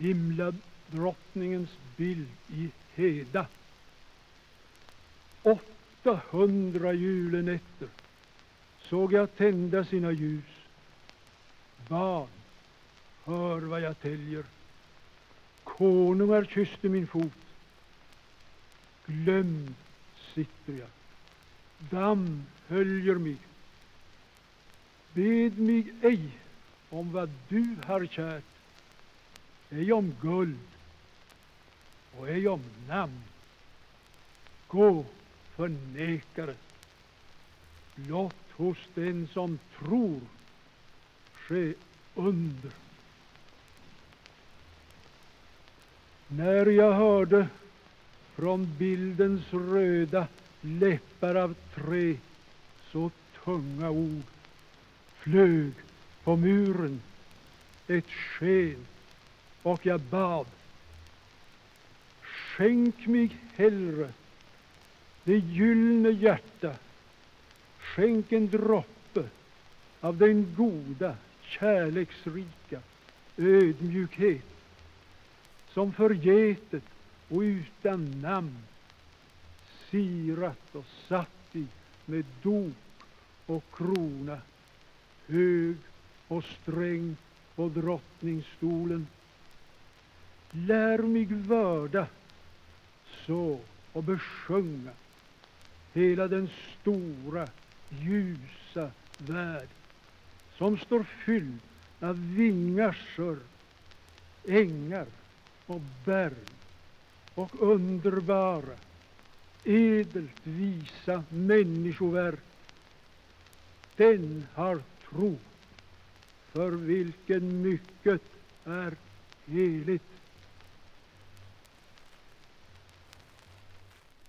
himladrottningens bild i heda. 800 julenätter såg jag tända sina ljus. Barn, hör vad jag täljer. Konungar kysste min fot. Glömd sitter jag. Damm höljer mig. Bed mig ej om vad du har kärt, ej om guld och ej om namn. Gå, förnekare, blott hos den som tror ske under. När jag hörde från bildens röda läppar av tre så tunga ord flög på muren ett sken och jag bad Skänk mig hellre det gyllene hjärta skänk en droppe av den goda, kärleksrika ödmjukhet som förgätet och utan namn sirat och satt i med dop och krona, hög och sträng på drottningsstolen. Lär mig vörda så och besjunga hela den stora, ljusa värld som står fylld av vingars ängar och berg och underbara, edelt visa människoverk. Den har tro, för vilken mycket är heligt.